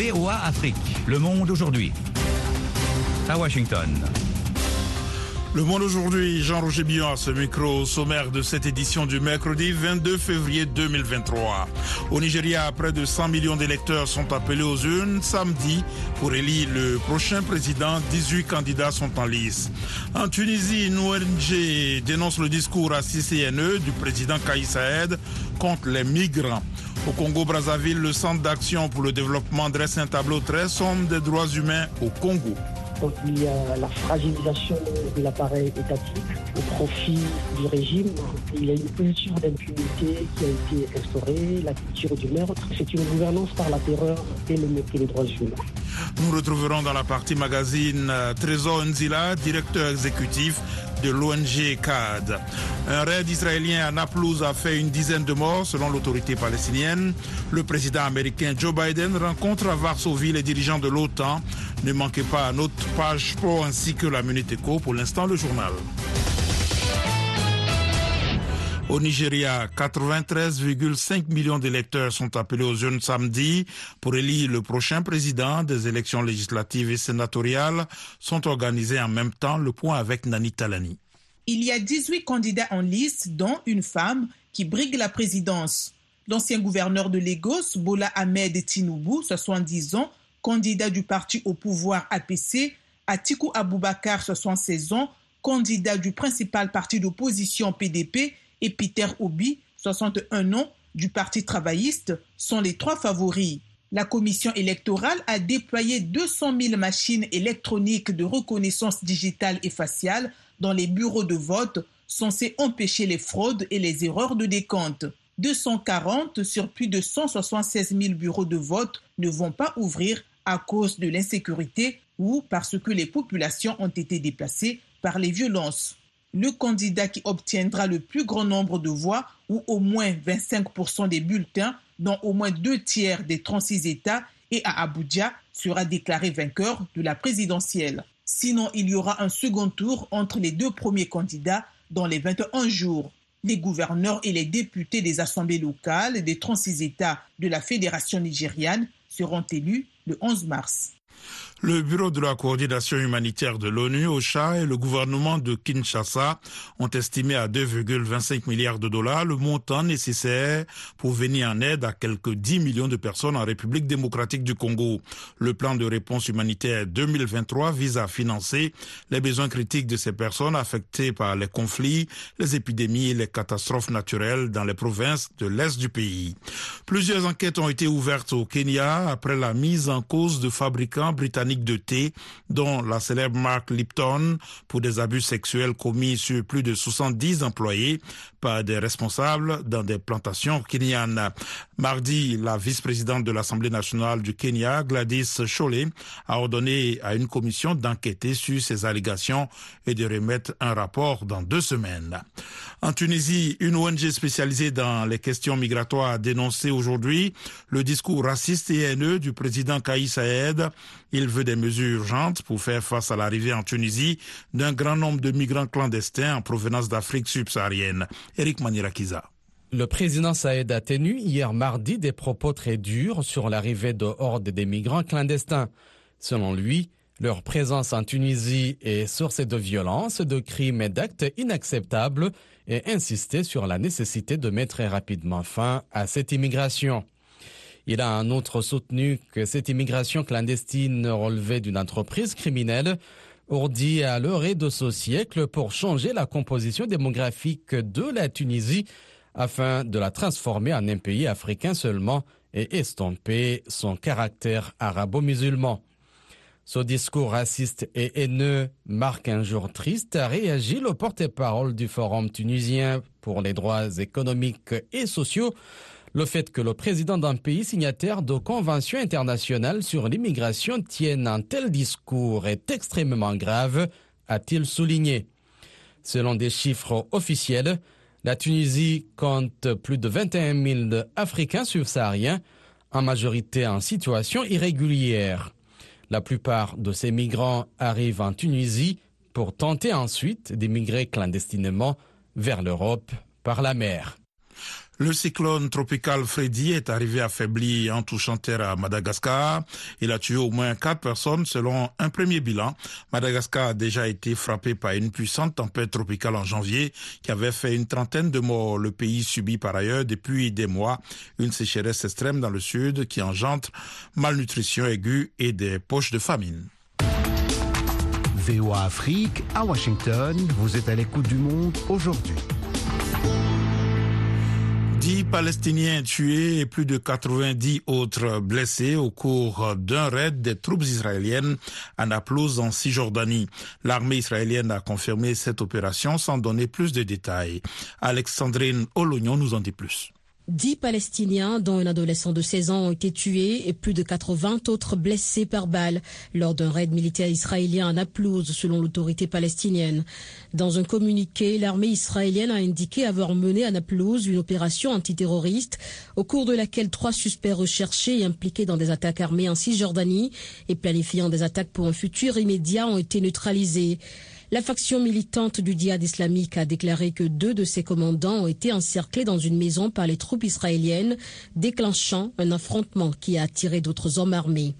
VOA Afrique. Le monde aujourd'hui. À Washington. Le Monde aujourd'hui, Jean-Roger Billon à ce micro sommaire de cette édition du mercredi 22 février 2023. Au Nigeria, près de 100 millions d'électeurs sont appelés aux urnes samedi pour élire le prochain président. 18 candidats sont en lice. En Tunisie, une ONG dénonce le discours à CCNE du président Kaïs Saed contre les migrants. Au Congo-Brazzaville, le Centre d'action pour le développement dresse un tableau très sombre des droits humains au Congo. Il y a la fragilisation de l'appareil étatique au profit du régime. Il y a une culture d'impunité qui a été instaurée, la culture du meurtre. C'est une gouvernance par la terreur et le mépris des droits humains. Nous retrouverons dans la partie magazine Trésor Nzila, directeur exécutif de l'ONG CAD. Un raid israélien à Naplouse a fait une dizaine de morts selon l'autorité palestinienne. Le président américain Joe Biden rencontre à Varsovie les dirigeants de l'OTAN. Ne manquez pas notre page pro ainsi que la Minute Éco. Pour l'instant, le journal. Au Nigeria, 93,5 millions d'électeurs sont appelés aux urnes samedi pour élire le prochain président. Des élections législatives et sénatoriales sont organisées en même temps. Le point avec Nani Talani. Il y a 18 candidats en lice, dont une femme qui brigue la présidence. L'ancien gouverneur de Lagos, Bola Ahmed Tinubu, 70 ans, candidat du parti au pouvoir APC, Atiku Abubakar, 76 ans, candidat du principal parti d'opposition PDP, et Peter Obi, 61 ans, du Parti travailliste, sont les trois favoris. La commission électorale a déployé 200 000 machines électroniques de reconnaissance digitale et faciale dans les bureaux de vote, censés empêcher les fraudes et les erreurs de décompte. 240 sur plus de 176 000 bureaux de vote ne vont pas ouvrir à cause de l'insécurité ou parce que les populations ont été déplacées par les violences le candidat qui obtiendra le plus grand nombre de voix ou au moins 25% des bulletins dans au moins deux tiers des 36 États et à Abuja sera déclaré vainqueur de la présidentielle. Sinon, il y aura un second tour entre les deux premiers candidats dans les 21 jours. Les gouverneurs et les députés des assemblées locales des 36 États de la Fédération nigériane seront élus le 11 mars. Le Bureau de la coordination humanitaire de l'ONU, OCHA, et le gouvernement de Kinshasa ont estimé à 2,25 milliards de dollars le montant nécessaire pour venir en aide à quelques 10 millions de personnes en République démocratique du Congo. Le plan de réponse humanitaire 2023 vise à financer les besoins critiques de ces personnes affectées par les conflits, les épidémies et les catastrophes naturelles dans les provinces de l'Est du pays. Plusieurs enquêtes ont été ouvertes au Kenya après la mise en cause de fabricants britanniques de thé, dont la célèbre marque Lipton, pour des abus sexuels commis sur plus de 70 employés par des responsables dans des plantations kenyanes. Mardi, la vice-présidente de l'Assemblée nationale du Kenya, Gladys Chollet, a ordonné à une commission d'enquêter sur ces allégations et de remettre un rapport dans deux semaines. En Tunisie, une ONG spécialisée dans les questions migratoires a dénoncé aujourd'hui le discours raciste et haineux du président Kaïs Saïed. Il veut des mesures urgentes pour faire face à l'arrivée en Tunisie d'un grand nombre de migrants clandestins en provenance d'Afrique subsaharienne. Eric Manirakiza. Le président Saïd a tenu hier mardi des propos très durs sur l'arrivée de hordes des migrants clandestins. Selon lui, leur présence en Tunisie est source de violence, de crimes et d'actes inacceptables et insisté sur la nécessité de mettre rapidement fin à cette immigration. Il a en outre soutenu que cette immigration clandestine relevait d'une entreprise criminelle ourdie à l'heure de ce siècle pour changer la composition démographique de la Tunisie afin de la transformer en un pays africain seulement et estomper son caractère arabo-musulman. Ce discours raciste et haineux marque un jour triste, a réagi le porte-parole du Forum tunisien pour les droits économiques et sociaux, le fait que le président d'un pays signataire de conventions internationales sur l'immigration tienne un tel discours est extrêmement grave, a-t-il souligné. Selon des chiffres officiels, la Tunisie compte plus de 21 000 Africains subsahariens, en majorité en situation irrégulière. La plupart de ces migrants arrivent en Tunisie pour tenter ensuite d'émigrer clandestinement vers l'Europe par la mer. Le cyclone tropical Freddy est arrivé affaibli en touchant terre à Madagascar. Il a tué au moins quatre personnes selon un premier bilan. Madagascar a déjà été frappé par une puissante tempête tropicale en janvier qui avait fait une trentaine de morts. Le pays subit par ailleurs depuis des mois une sécheresse extrême dans le sud qui engendre malnutrition aiguë et des poches de famine. VOA Afrique à Washington, vous êtes à l'écoute du monde aujourd'hui. Dix Palestiniens tués et plus de 90 autres blessés au cours d'un raid des troupes israéliennes à Naplouse en Cisjordanie. L'armée israélienne a confirmé cette opération sans donner plus de détails. Alexandrine Olognon nous en dit plus. Dix Palestiniens, dont un adolescent de 16 ans, ont été tués et plus de 80 autres blessés par balle lors d'un raid militaire israélien à Naplouse, selon l'autorité palestinienne. Dans un communiqué, l'armée israélienne a indiqué avoir mené à Naplouse une opération antiterroriste au cours de laquelle trois suspects recherchés et impliqués dans des attaques armées en Cisjordanie et planifiant des attaques pour un futur immédiat ont été neutralisés. La faction militante du djihad islamique a déclaré que deux de ses commandants ont été encerclés dans une maison par les troupes israéliennes, déclenchant un affrontement qui a attiré d'autres hommes armés.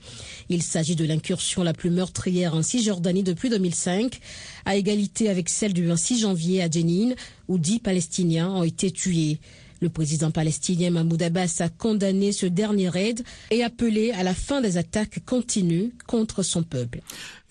Il s'agit de l'incursion la plus meurtrière en Cisjordanie depuis 2005, à égalité avec celle du 26 janvier à Jenin, où dix Palestiniens ont été tués. Le président palestinien Mahmoud Abbas a condamné ce dernier raid et appelé à la fin des attaques continues contre son peuple.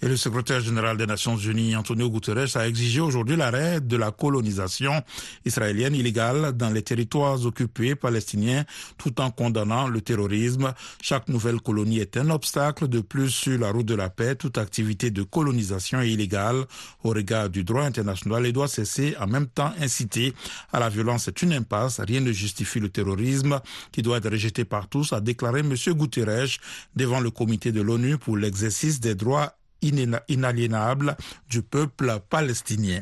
Et le secrétaire général des Nations Unies, Antonio Guterres, a exigé aujourd'hui l'arrêt de la colonisation israélienne illégale dans les territoires occupés palestiniens tout en condamnant le terrorisme. Chaque nouvelle colonie est un obstacle de plus sur la route de la paix. Toute activité de colonisation est illégale au regard du droit international et doit cesser en même temps inciter à la violence. C'est une impasse. Rien ne justifie le terrorisme qui doit être rejeté par tous, a déclaré M. Guterres devant le comité de l'ONU pour l'exercice des droits inaliénable du peuple palestinien.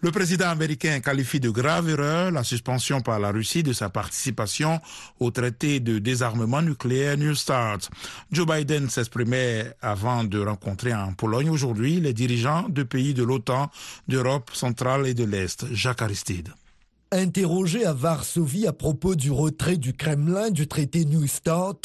Le président américain qualifie de grave erreur la suspension par la Russie de sa participation au traité de désarmement nucléaire New Start. Joe Biden s'exprimait avant de rencontrer en Pologne aujourd'hui les dirigeants de pays de l'OTAN, d'Europe centrale et de l'Est. Jacques Aristide. Interrogé à Varsovie à propos du retrait du Kremlin du traité New START,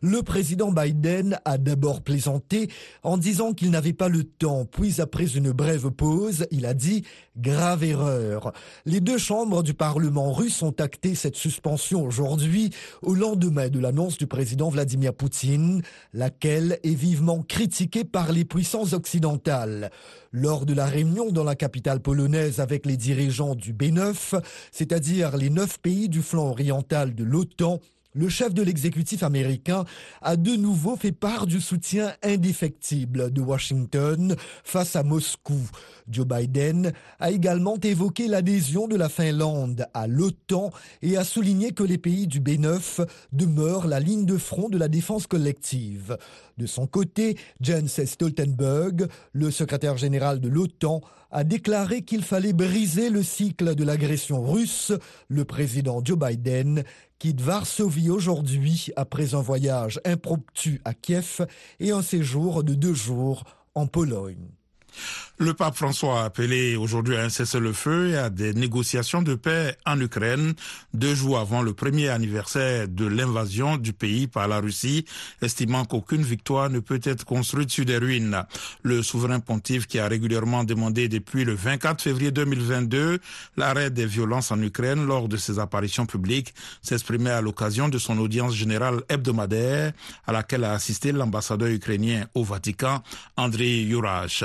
le président Biden a d'abord plaisanté en disant qu'il n'avait pas le temps. Puis après une brève pause, il a dit grave erreur. Les deux chambres du Parlement russe ont acté cette suspension aujourd'hui au lendemain de l'annonce du président Vladimir Poutine, laquelle est vivement critiquée par les puissances occidentales. Lors de la réunion dans la capitale polonaise avec les dirigeants du B9, c'est-à-dire les neuf pays du flanc oriental de l'OTAN, le chef de l'exécutif américain a de nouveau fait part du soutien indéfectible de Washington face à Moscou. Joe Biden a également évoqué l'adhésion de la Finlande à l'OTAN et a souligné que les pays du B9 demeurent la ligne de front de la défense collective. De son côté, Jens Stoltenberg, le secrétaire général de l'OTAN, a déclaré qu'il fallait briser le cycle de l'agression russe. Le président Joe Biden quitte Varsovie aujourd'hui après un voyage impromptu à Kiev et un séjour de deux jours en Pologne. Le pape François a appelé aujourd'hui à un cessez-le-feu et à des négociations de paix en Ukraine, deux jours avant le premier anniversaire de l'invasion du pays par la Russie, estimant qu'aucune victoire ne peut être construite sur des ruines. Le souverain pontife qui a régulièrement demandé depuis le 24 février 2022 l'arrêt des violences en Ukraine lors de ses apparitions publiques s'exprimait à l'occasion de son audience générale hebdomadaire à laquelle a assisté l'ambassadeur ukrainien au Vatican, André Yurash.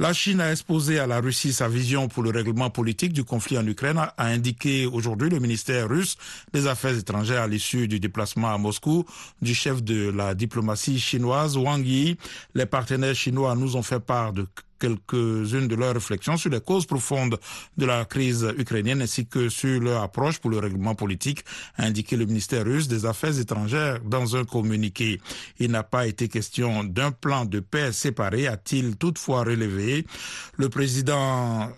La Chine a exposé à la Russie sa vision pour le règlement politique du conflit en Ukraine, a indiqué aujourd'hui le ministère russe des Affaires étrangères à l'issue du déplacement à Moscou du chef de la diplomatie chinoise Wang Yi. Les partenaires chinois nous ont fait part de quelques-unes de leurs réflexions sur les causes profondes de la crise ukrainienne ainsi que sur leur approche pour le règlement politique, a indiqué le ministère russe des Affaires étrangères dans un communiqué. Il n'a pas été question d'un plan de paix séparé, a-t-il toutefois relevé. Le président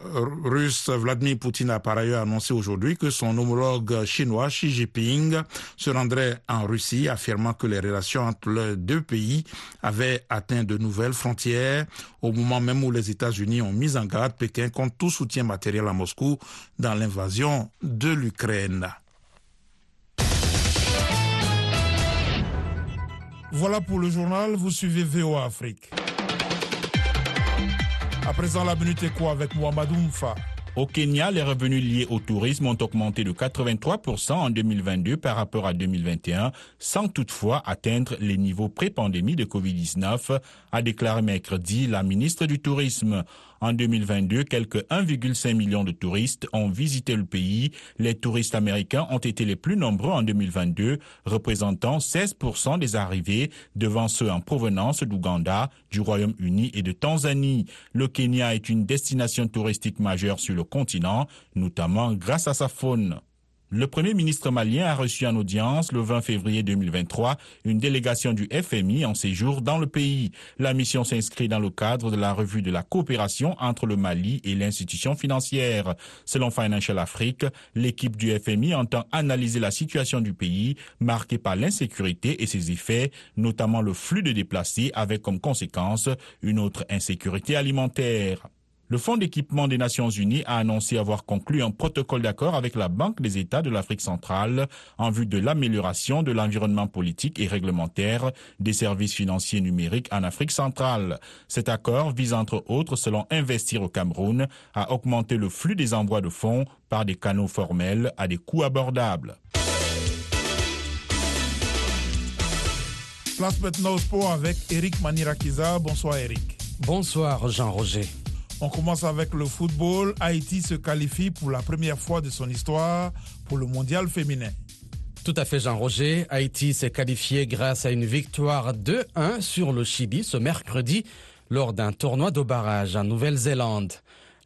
russe Vladimir Poutine a par ailleurs annoncé aujourd'hui que son homologue chinois Xi Jinping se rendrait en Russie, affirmant que les relations entre les deux pays avaient atteint de nouvelles frontières au moment même où les États-Unis ont mis en garde Pékin contre tout soutien matériel à Moscou dans l'invasion de l'Ukraine. Voilà pour le journal, vous suivez VO Afrique. À présent, la minute est quoi avec Mohamedou Mfa au Kenya, les revenus liés au tourisme ont augmenté de 83% en 2022 par rapport à 2021, sans toutefois atteindre les niveaux pré-pandémie de Covid-19, a déclaré mercredi la ministre du Tourisme. En 2022, quelques 1,5 million de touristes ont visité le pays. Les touristes américains ont été les plus nombreux en 2022, représentant 16% des arrivées, devant ceux en provenance d'Ouganda, du Royaume-Uni et de Tanzanie. Le Kenya est une destination touristique majeure sur le continent, notamment grâce à sa faune. Le Premier ministre malien a reçu en audience le 20 février 2023 une délégation du FMI en séjour dans le pays. La mission s'inscrit dans le cadre de la revue de la coopération entre le Mali et l'institution financière. Selon Financial Afrique, l'équipe du FMI entend analyser la situation du pays marquée par l'insécurité et ses effets, notamment le flux de déplacés avec comme conséquence une autre insécurité alimentaire. Le Fonds d'équipement des Nations Unies a annoncé avoir conclu un protocole d'accord avec la Banque des États de l'Afrique centrale en vue de l'amélioration de l'environnement politique et réglementaire des services financiers numériques en Afrique centrale. Cet accord vise entre autres, selon Investir au Cameroun, à augmenter le flux des envois de fonds par des canaux formels à des coûts abordables. Place maintenant au sport avec Eric Manirakiza. Bonsoir Eric. Bonsoir Jean-Roger. On commence avec le football. Haïti se qualifie pour la première fois de son histoire pour le mondial féminin. Tout à fait, Jean-Roger. Haïti s'est qualifié grâce à une victoire 2-1 sur le Chili ce mercredi lors d'un tournoi de barrage en Nouvelle-Zélande.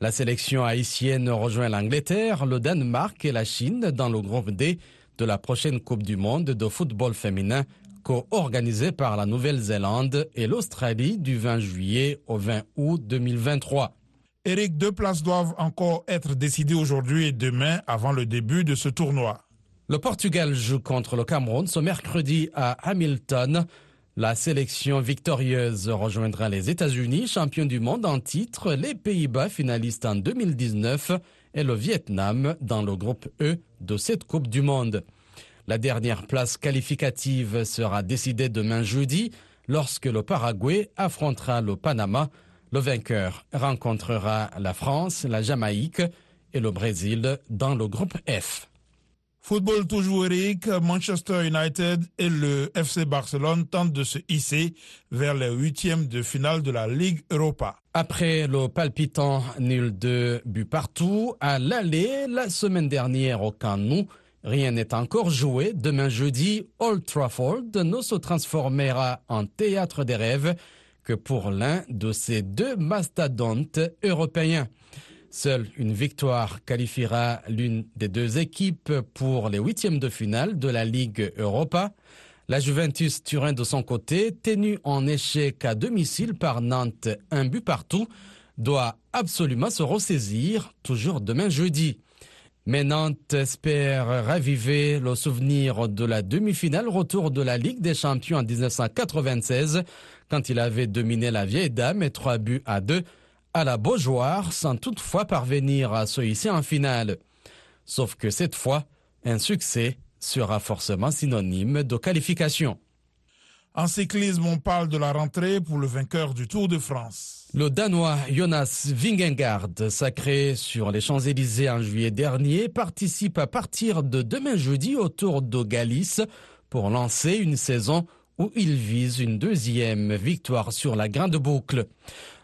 La sélection haïtienne rejoint l'Angleterre, le Danemark et la Chine dans le groupe D de la prochaine Coupe du Monde de football féminin co-organisée par la Nouvelle-Zélande et l'Australie du 20 juillet au 20 août 2023. Eric, deux places doivent encore être décidées aujourd'hui et demain avant le début de ce tournoi. Le Portugal joue contre le Cameroun ce mercredi à Hamilton. La sélection victorieuse rejoindra les États-Unis, champions du monde en titre, les Pays-Bas finalistes en 2019 et le Vietnam dans le groupe E de cette Coupe du Monde. La dernière place qualificative sera décidée demain jeudi lorsque le Paraguay affrontera le Panama le vainqueur rencontrera la France, la Jamaïque et le Brésil dans le groupe F. Football toujours Eric, Manchester United et le FC Barcelone tentent de se hisser vers les huitièmes de finale de la Ligue Europa. Après le palpitant nul de but partout à l'aller la semaine dernière au Camp Nou, rien n'est encore joué. Demain jeudi, Old Trafford ne se transformera en théâtre des rêves pour l'un de ces deux mastodontes européens. Seule une victoire qualifiera l'une des deux équipes pour les huitièmes de finale de la Ligue Europa. La Juventus Turin de son côté, tenue en échec à domicile par Nantes un but partout, doit absolument se ressaisir, toujours demain jeudi. Mais Nantes espère raviver le souvenir de la demi-finale retour de la Ligue des Champions en 1996 quand il avait dominé la vieille dame et trois buts à deux à la Beaujoire sans toutefois parvenir à se hisser en finale. Sauf que cette fois, un succès sera forcément synonyme de qualification. En cyclisme, on parle de la rentrée pour le vainqueur du Tour de France. Le Danois Jonas Vingegaard, sacré sur les Champs-Élysées en juillet dernier, participe à partir de demain jeudi au Tour de Galice pour lancer une saison où il vise une deuxième victoire sur la grande boucle.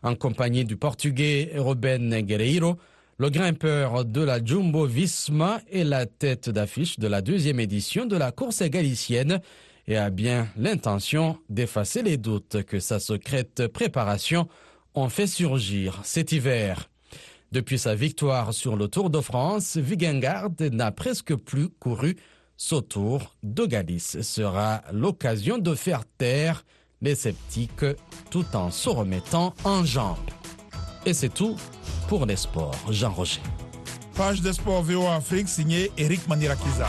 En compagnie du Portugais Ruben Guerreiro, le grimpeur de la Jumbo Visma est la tête d'affiche de la deuxième édition de la course galicienne et a bien l'intention d'effacer les doutes que sa secrète préparation ont fait surgir cet hiver. Depuis sa victoire sur le Tour de France, Vigengard n'a presque plus couru ce tour de Galice sera l'occasion de faire taire les sceptiques tout en se remettant en jambes. Et c'est tout pour les sports. Jean Roger. Page des sports VO Afrique signé Eric Manirakiza.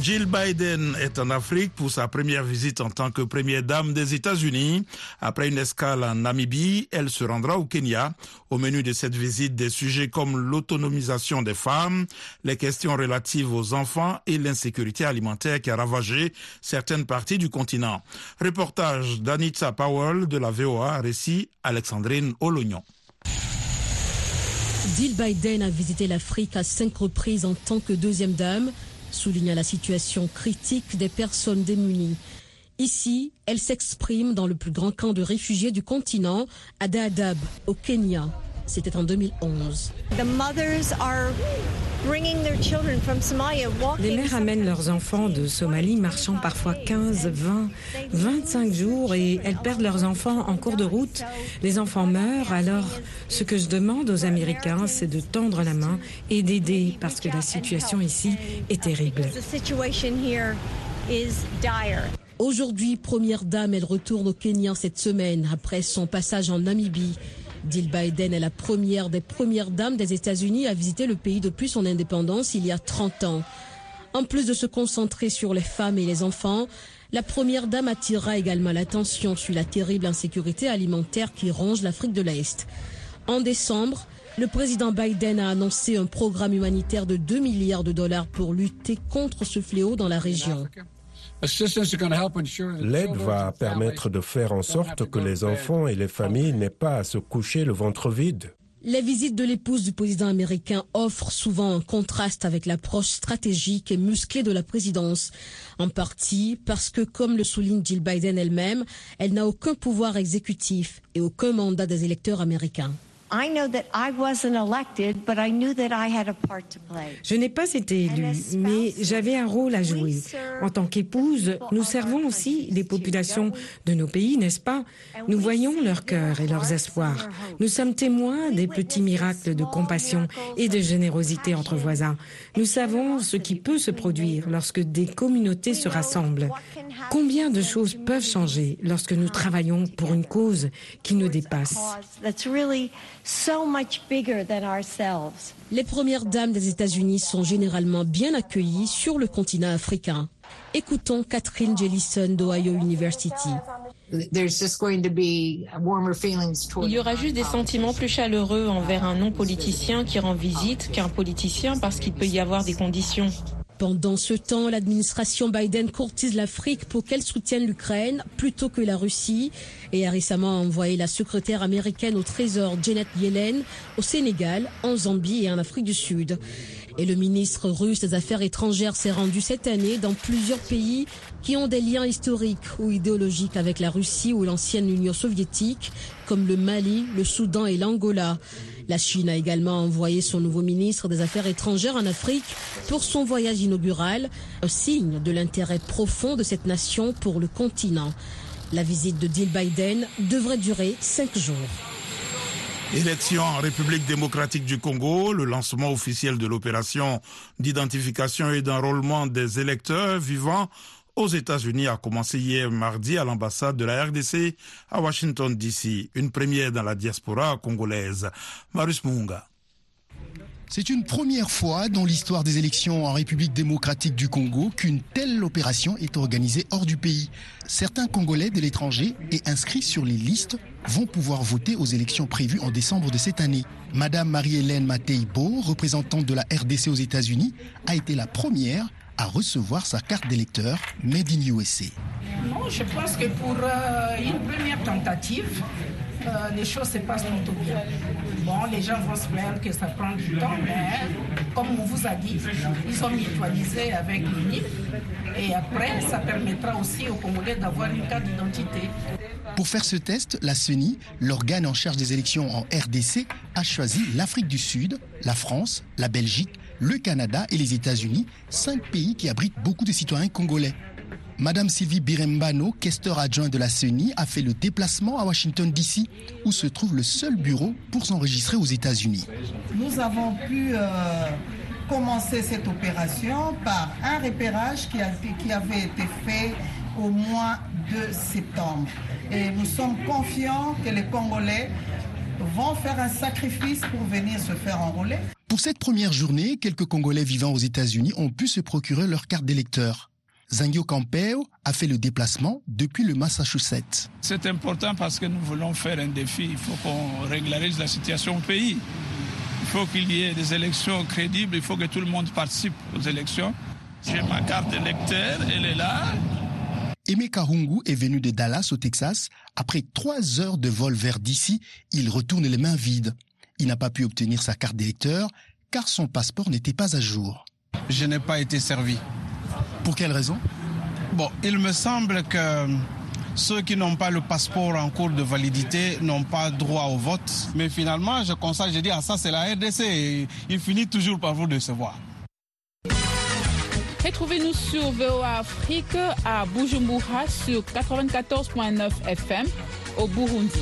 Jill Biden est en Afrique pour sa première visite en tant que première dame des États-Unis. Après une escale en Namibie, elle se rendra au Kenya. Au menu de cette visite, des sujets comme l'autonomisation des femmes, les questions relatives aux enfants et l'insécurité alimentaire qui a ravagé certaines parties du continent. Reportage d'Anita Powell de la VOA, récit Alexandrine Olognon. Jill Biden a visité l'Afrique à cinq reprises en tant que deuxième dame souligne la situation critique des personnes démunies. Ici, elle s'exprime dans le plus grand camp de réfugiés du continent, à Dadaab, au Kenya. C'était en 2011. Les mères amènent leurs enfants de Somalie marchant parfois 15, 20, 25 jours et elles perdent leurs enfants en cours de route. Les enfants meurent, alors ce que je demande aux Américains, c'est de tendre la main et d'aider parce que la situation ici est terrible. Aujourd'hui, première dame, elle retourne au Kenya cette semaine après son passage en Namibie. Jill Biden est la première des premières dames des États-Unis à visiter le pays depuis son indépendance il y a 30 ans. En plus de se concentrer sur les femmes et les enfants, la première dame attirera également l'attention sur la terrible insécurité alimentaire qui ronge l'Afrique de l'Est. En décembre, le président Biden a annoncé un programme humanitaire de 2 milliards de dollars pour lutter contre ce fléau dans la région. L'aide va permettre de faire en sorte que les enfants et les familles n'aient pas à se coucher le ventre vide. Les visites de l'épouse du président américain offrent souvent un contraste avec l'approche stratégique et musclée de la présidence, en partie parce que, comme le souligne Jill Biden elle-même, elle n'a aucun pouvoir exécutif et aucun mandat des électeurs américains. Je n'ai pas été élue, mais j'avais un rôle à jouer. En tant qu'épouse, nous servons aussi les populations de nos pays, n'est-ce pas? Nous voyons leur cœur et leurs espoirs. Nous sommes témoins des petits miracles de compassion et de générosité entre voisins. Nous savons ce qui peut se produire lorsque des communautés se rassemblent. Combien de choses peuvent changer lorsque nous travaillons pour une cause qui nous dépasse? Les premières dames des États-Unis sont généralement bien accueillies sur le continent africain. Écoutons Catherine Jellison d'Ohio University. Il y aura juste des sentiments plus chaleureux envers un non-politicien qui rend visite qu'un politicien parce qu'il peut y avoir des conditions. Pendant ce temps, l'administration Biden courtise l'Afrique pour qu'elle soutienne l'Ukraine plutôt que la Russie et a récemment envoyé la secrétaire américaine au Trésor Janet Yellen au Sénégal, en Zambie et en Afrique du Sud. Et le ministre russe des Affaires étrangères s'est rendu cette année dans plusieurs pays qui ont des liens historiques ou idéologiques avec la Russie ou l'ancienne Union soviétique, comme le Mali, le Soudan et l'Angola. La Chine a également envoyé son nouveau ministre des Affaires étrangères en Afrique pour son voyage inaugural, un signe de l'intérêt profond de cette nation pour le continent. La visite de Jill Biden devrait durer cinq jours. Élection en République démocratique du Congo, le lancement officiel de l'opération d'identification et d'enrôlement des électeurs vivant aux États-Unis a commencé hier mardi à l'ambassade de la RDC à Washington, D.C., une première dans la diaspora congolaise. Marus Munga. C'est une première fois dans l'histoire des élections en République démocratique du Congo qu'une telle opération est organisée hors du pays. Certains Congolais de l'étranger et inscrits sur les listes vont pouvoir voter aux élections prévues en décembre de cette année. Madame Marie-Hélène Mateibo, représentante de la RDC aux États-Unis, a été la première à recevoir sa carte d'électeur Made in USA. Non, je pense que pour euh, une première tentative, euh, les choses se passent plutôt bien. Bon, les gens vont se plaindre que ça prend du temps, mais comme on vous a dit, ils sont mutualisés avec l'UNIF et après, ça permettra aussi aux Congolais d'avoir une carte d'identité. Pour faire ce test, la CENI, l'organe en charge des élections en RDC, a choisi l'Afrique du Sud, la France, la Belgique, le Canada et les États-Unis, cinq pays qui abritent beaucoup de citoyens congolais. Madame Sylvie Birembano, questeur adjoint de la CENI, a fait le déplacement à Washington, D.C., où se trouve le seul bureau pour s'enregistrer aux États-Unis. Nous avons pu euh, commencé cette opération par un repérage qui avait été fait au mois de septembre. Et nous sommes confiants que les Congolais vont faire un sacrifice pour venir se faire enrôler. Pour cette première journée, quelques Congolais vivant aux États-Unis ont pu se procurer leur carte d'électeur. Zangio Campeo a fait le déplacement depuis le Massachusetts. C'est important parce que nous voulons faire un défi. Il faut qu'on régularise la situation au pays. Il faut qu'il y ait des élections crédibles. Il faut que tout le monde participe aux élections. J'ai ma carte d'électeur, elle est là. Aimé Kahungu est venu de Dallas au Texas. Après trois heures de vol vers d'ici, il retourne les mains vides. Il n'a pas pu obtenir sa carte d'électeur car son passeport n'était pas à jour. Je n'ai pas été servi. Pour quelle raison? Bon, il me semble que ceux qui n'ont pas le passeport en cours de validité n'ont pas droit au vote. Mais finalement, je constate, je dis, ah ça c'est la RDC. Il finit toujours par vous décevoir. Retrouvez-nous sur VOA Afrique à Bujumbura sur 94.9 FM au Burundi.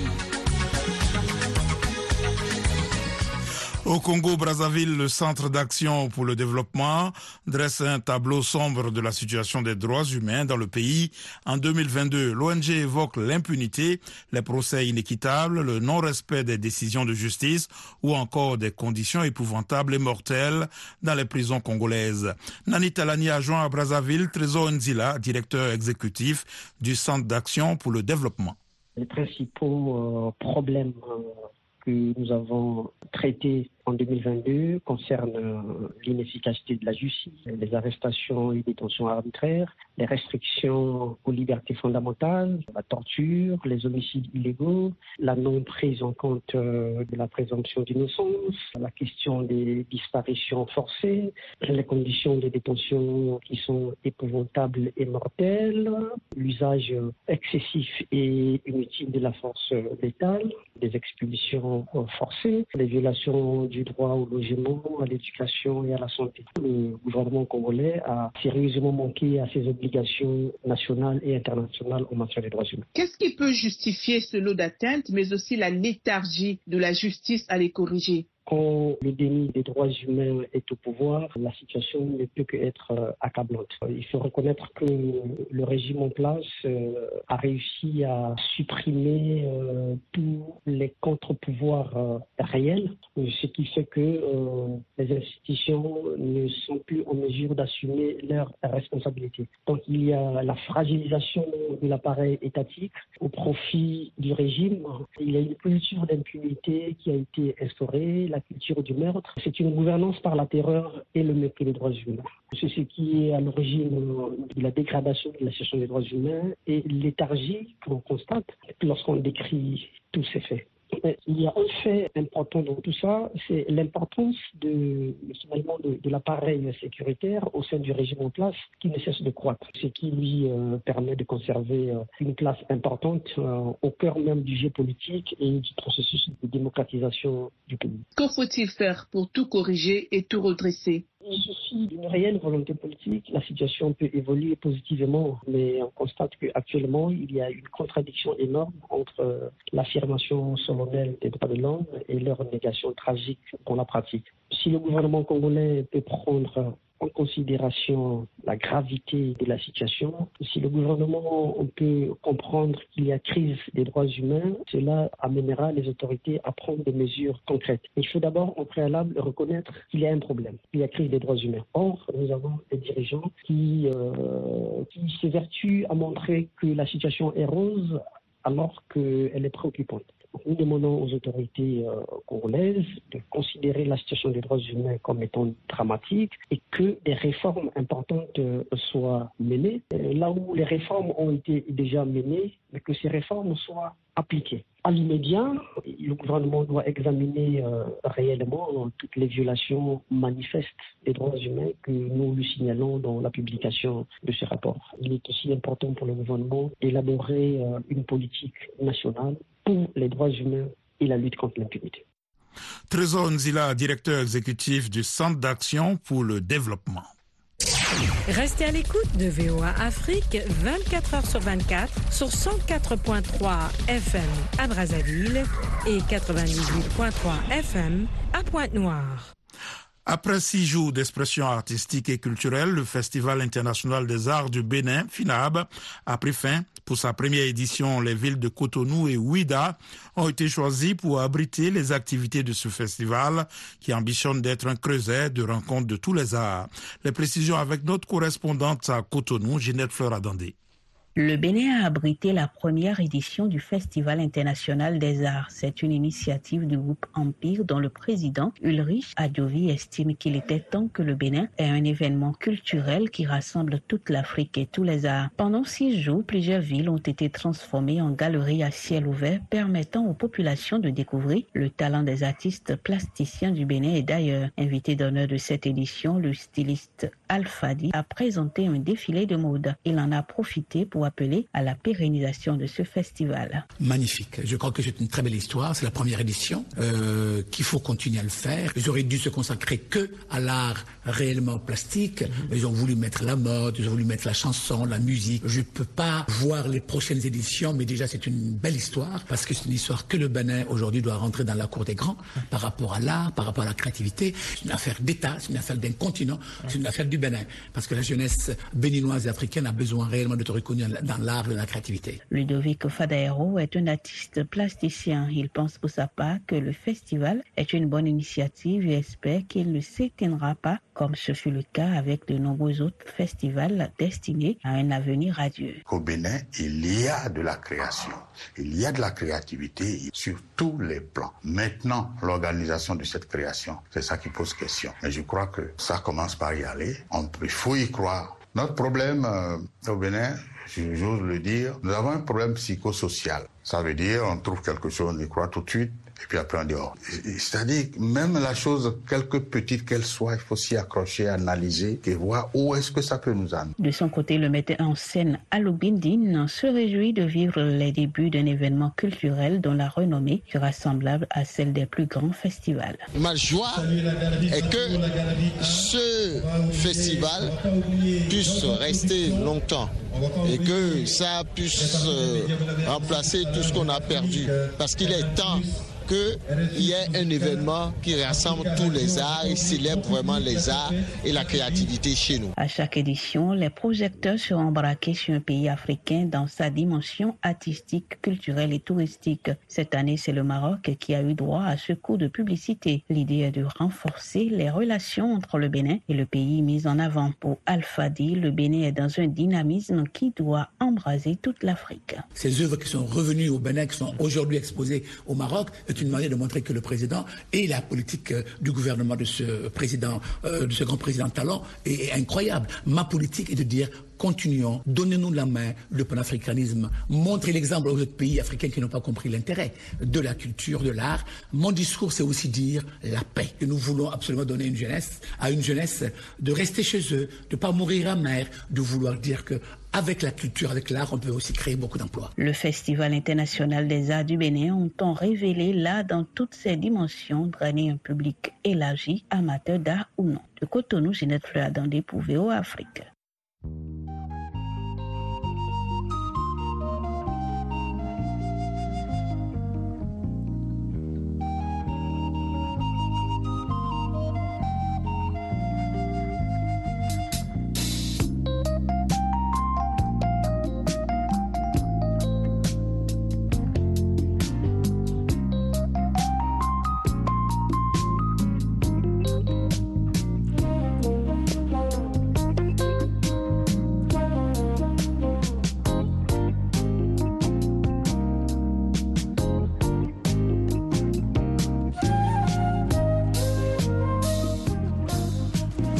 Au Congo-Brazzaville, le Centre d'action pour le développement dresse un tableau sombre de la situation des droits humains dans le pays. En 2022, l'ONG évoque l'impunité, les procès inéquitables, le non-respect des décisions de justice ou encore des conditions épouvantables et mortelles dans les prisons congolaises. Nani Talani a joint à Brazzaville Trésor Nzila, directeur exécutif du Centre d'action pour le développement. Les principaux euh, problèmes euh, que nous avons traités en 2022 concerne l'inefficacité de la justice, les arrestations et détentions arbitraires, les restrictions aux libertés fondamentales, la torture, les homicides illégaux, la non prise en compte de la présomption d'innocence, la question des disparitions forcées, les conditions de détention qui sont épouvantables et mortelles, l'usage excessif et inutile de la force létale, des expulsions forcées, les violations du droit au logement, à l'éducation et à la santé. Le gouvernement congolais a sérieusement manqué à ses obligations nationales et internationales en matière des droits humains. Qu'est-ce qui peut justifier ce lot d'atteintes, mais aussi la léthargie de la justice à les corriger? Quand le déni des droits humains est au pouvoir, la situation ne peut qu'être accablante. Il faut reconnaître que le régime en place a réussi à supprimer tous les contre-pouvoirs réels, ce qui fait que les institutions ne sont plus en mesure d'assumer leurs responsabilités. Donc il y a la fragilisation de l'appareil étatique au profit du régime. Il y a une culture d'impunité qui a été instaurée la culture du meurtre. C'est une gouvernance par la terreur et le mépris des droits humains. C'est ce qui est à l'origine de la dégradation de la situation des droits humains et léthargie qu'on constate lorsqu'on décrit tous ces faits. Il y a un fait important dans tout ça, c'est l'importance de, de, de l'appareil sécuritaire au sein du régime en place qui ne cesse de croître, ce qui lui euh, permet de conserver euh, une place importante euh, au cœur même du jeu politique et du processus de démocratisation du pays. Que faut-il faire pour tout corriger et tout redresser? Il suffit d'une réelle volonté politique. La situation peut évoluer positivement, mais on constate qu'actuellement, il y a une contradiction énorme entre l'affirmation solennelle des droits de l'homme et leur négation tragique dans la pratique. Si le gouvernement congolais peut prendre en considération la gravité de la situation. Si le gouvernement peut comprendre qu'il y a crise des droits humains, cela amènera les autorités à prendre des mesures concrètes. Il faut d'abord, au préalable, reconnaître qu'il y a un problème, qu'il y a crise des droits humains. Or, nous avons des dirigeants qui, euh, qui s'évertuent à montrer que la situation est rose alors qu'elle est préoccupante. Nous demandons aux autorités euh, congolaises de considérer la situation des droits humains comme étant dramatique et que des réformes importantes euh, soient menées. Euh, là où les réformes ont été déjà menées, que ces réformes soient appliquées. À l'immédiat, le gouvernement doit examiner réellement toutes les violations manifestes des droits humains que nous lui signalons dans la publication de ce rapport. Il est aussi important pour le gouvernement d'élaborer une politique nationale pour les droits humains et la lutte contre l'impunité. Trésor Nzila, directeur exécutif du Centre d'action pour le développement. Restez à l'écoute de VOA Afrique 24 heures sur 24 sur 104.3 FM à Brazzaville et 98.3 FM à Pointe-Noire. Après six jours d'expression artistique et culturelle, le Festival international des arts du Bénin, FINAB, a pris fin. Pour sa première édition, les villes de Cotonou et Ouida ont été choisies pour abriter les activités de ce festival qui ambitionne d'être un creuset de rencontres de tous les arts. Les précisions avec notre correspondante à Cotonou, Ginette Fleur Adandé. Le Bénin a abrité la première édition du Festival international des arts. C'est une initiative du groupe Empire dont le président Ulrich Adjovi estime qu'il était temps que le Bénin ait un événement culturel qui rassemble toute l'Afrique et tous les arts. Pendant six jours, plusieurs villes ont été transformées en galeries à ciel ouvert permettant aux populations de découvrir le talent des artistes plasticiens du Bénin et d'ailleurs. Invité d'honneur de cette édition, le styliste Alfadi a présenté un défilé de mode. Il en a profité pour appeler à la pérennisation de ce festival. Magnifique. Je crois que c'est une très belle histoire. C'est la première édition euh, qu'il faut continuer à le faire. Ils auraient dû se consacrer que à l'art réellement plastique. Mm-hmm. Ils ont voulu mettre la mode, ils ont voulu mettre la chanson, la musique. Je ne peux pas voir les prochaines éditions, mais déjà c'est une belle histoire parce que c'est une histoire que le Bénin aujourd'hui doit rentrer dans la cour des grands par rapport à l'art, par rapport à la créativité. C'est une affaire d'État, c'est une affaire d'un continent, c'est une affaire du Bénin parce que la jeunesse béninoise et africaine a besoin réellement de te reconnaître dans l'art et la créativité. Ludovic Fadaero est un artiste plasticien. Il pense pour sa part que le festival est une bonne initiative et espère qu'il ne s'éteindra pas comme ce fut le cas avec de nombreux autres festivals destinés à un avenir radieux. Au Bénin, il y a de la création, il y a de la créativité sur tous les plans. Maintenant, l'organisation de cette création, c'est ça qui pose question. Mais je crois que ça commence par y aller. On, il faut y croire. Notre problème euh, au Bénin, j'ose le dire, nous avons un problème psychosocial. Ça veut dire, on trouve quelque chose, on y croit tout de suite, et puis après on dit oh. C'est-à-dire, même la chose, quelque petite qu'elle soit, il faut s'y accrocher, analyser et voir où est-ce que ça peut nous amener. De son côté, le metteur en scène Aloubindine se réjouit de vivre les débuts d'un événement culturel dont la renommée sera semblable à celle des plus grands festivals. Ma joie est que ce festival puisse rester longtemps et que ça puisse euh, remplacer tout ce qu'on a perdu. Parce qu'il est temps qu'il y ait un événement qui rassemble tous les arts et célèbre vraiment les arts et la créativité chez nous. À chaque édition, les projecteurs seront braqués sur un pays africain dans sa dimension artistique, culturelle et touristique. Cette année, c'est le Maroc qui a eu droit à ce coup de publicité. L'idée est de renforcer les relations entre le Bénin et le pays mis en avant. Pour Al-Fadi, le Bénin est dans un dynamisme qui doit embraser toute l'Afrique. Ces œuvres qui sont revenues au Bénin, qui sont aujourd'hui exposées au Maroc, une manière de montrer que le président et la politique euh, du gouvernement de ce président, euh, de ce grand président talent est incroyable. Ma politique est de dire continuons, donnez-nous la main, le panafricanisme, montrez l'exemple aux autres pays africains qui n'ont pas compris l'intérêt de la culture, de l'art. Mon discours, c'est aussi dire la paix. Que nous voulons absolument donner une jeunesse, à une jeunesse de rester chez eux, de ne pas mourir mer, de vouloir dire que avec la culture, avec l'art, on peut aussi créer beaucoup d'emplois. Le Festival international des arts du Bénin ont révélé là, dans toutes ses dimensions, drainer un public élargi, amateur d'art ou non. De Cotonou, Ginette Fleur des pour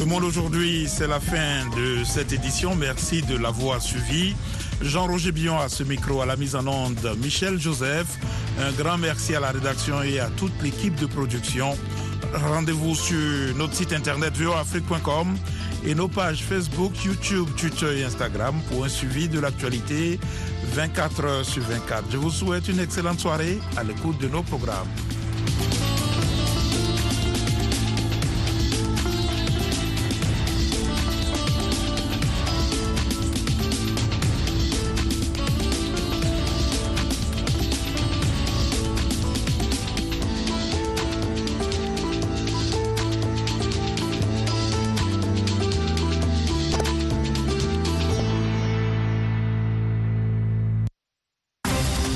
VO Afrique. aujourd'hui, c'est la fin de cette édition. Merci de l'avoir suivi. Jean-Roger Bion à ce micro, à la mise en onde, Michel Joseph. Un grand merci à la rédaction et à toute l'équipe de production. Rendez-vous sur notre site internet voafrique.com et nos pages Facebook, YouTube, Twitter et Instagram pour un suivi de l'actualité 24 heures sur 24. Je vous souhaite une excellente soirée à l'écoute de nos programmes.